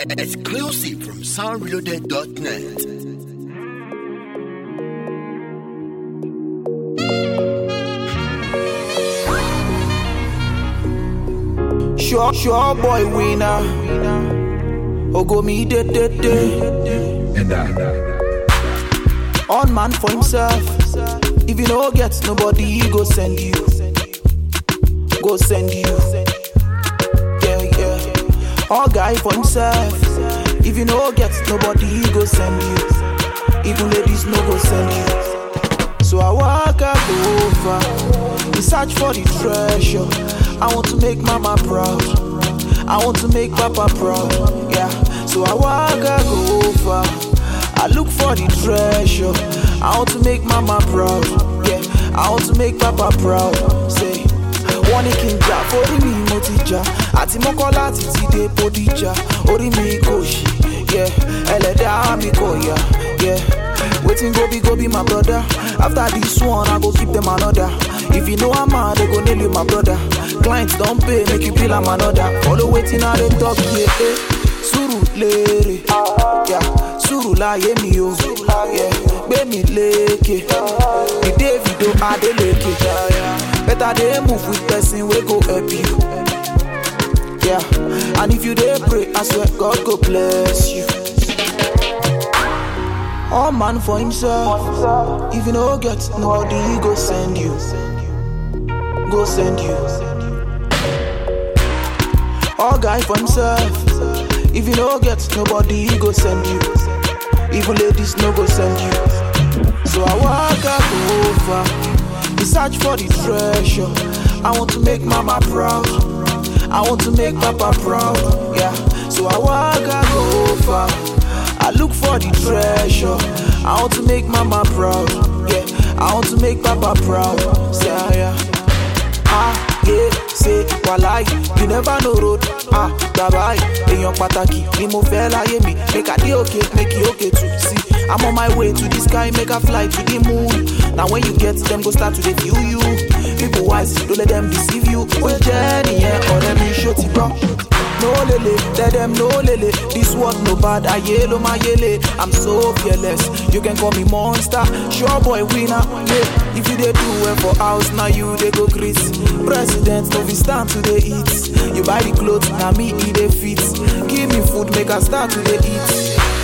Exclusive from soundreloaded.net. Sure, sure boy winner. Ogomi de de de. On man for himself. If you no get nobody, he go send you. Go send you. All guy for himself. If you no get nobody, he go send you. Even ladies no go send you. So I walk I go over. We search for the treasure. I want to make mama proud. I want to make papa proud. Yeah. So I walk go over. I look for the treasure. I want to make mama proud. Yeah. I want to make papa proud. Say. wọ́n ní kí n jà forí mi mo ti àti títí dé bódìjà orí mi kò ṣì yeah. ẹlẹ́dàá mi kò yá yeah. wetin go be go be my brother after this one i go keep them another if you know i'm mad they go nail you my brother clients don pay make you bill am another follow wetin i dey talk yeah, eh. sùúrù lérè yeah. sùúrù láyé mi o yeah. gbé mi lékè the davido adeleke better dey move with person wey go help you. Yeah, and if you dey pray, I swear God go bless you. All man for himself. If you no get nobody, go send you. Go send you. All guy for himself. If you no get nobody, go send you. Even ladies no go send you. So I walk up over. We search for the treasure. I want to make mama proud. I want to make papa proud. Yeah. So I walk I go over. I look for the treasure. I want to make mama proud. Yeah. I want to make papa proud. Say ah, yeah. Ah, yeah, say wàláì, you never know road. Ah, bàbá èèyàn pàtàkì ni mo fẹ́ láyé mi. Make I dey okay, make you okay too. See, I'm on my way to the sky, make I fly to the moon. Now when you get them, go start to dey view you. People wise, don't let them deceive you. Ó jẹ́ nìyẹn ọ̀rẹ́ mi ṣó ti gbọ́. No lele, let them know lele. This world no bad, ayé ló máa yele. I'm so fearless, you can call me monster. Sure boy winner, yeah. If you dey do well for house, now you dey go greet. President no fit stand to the eat. You buy the clothes, now me eat the fit. Give me food, make I start to the eat.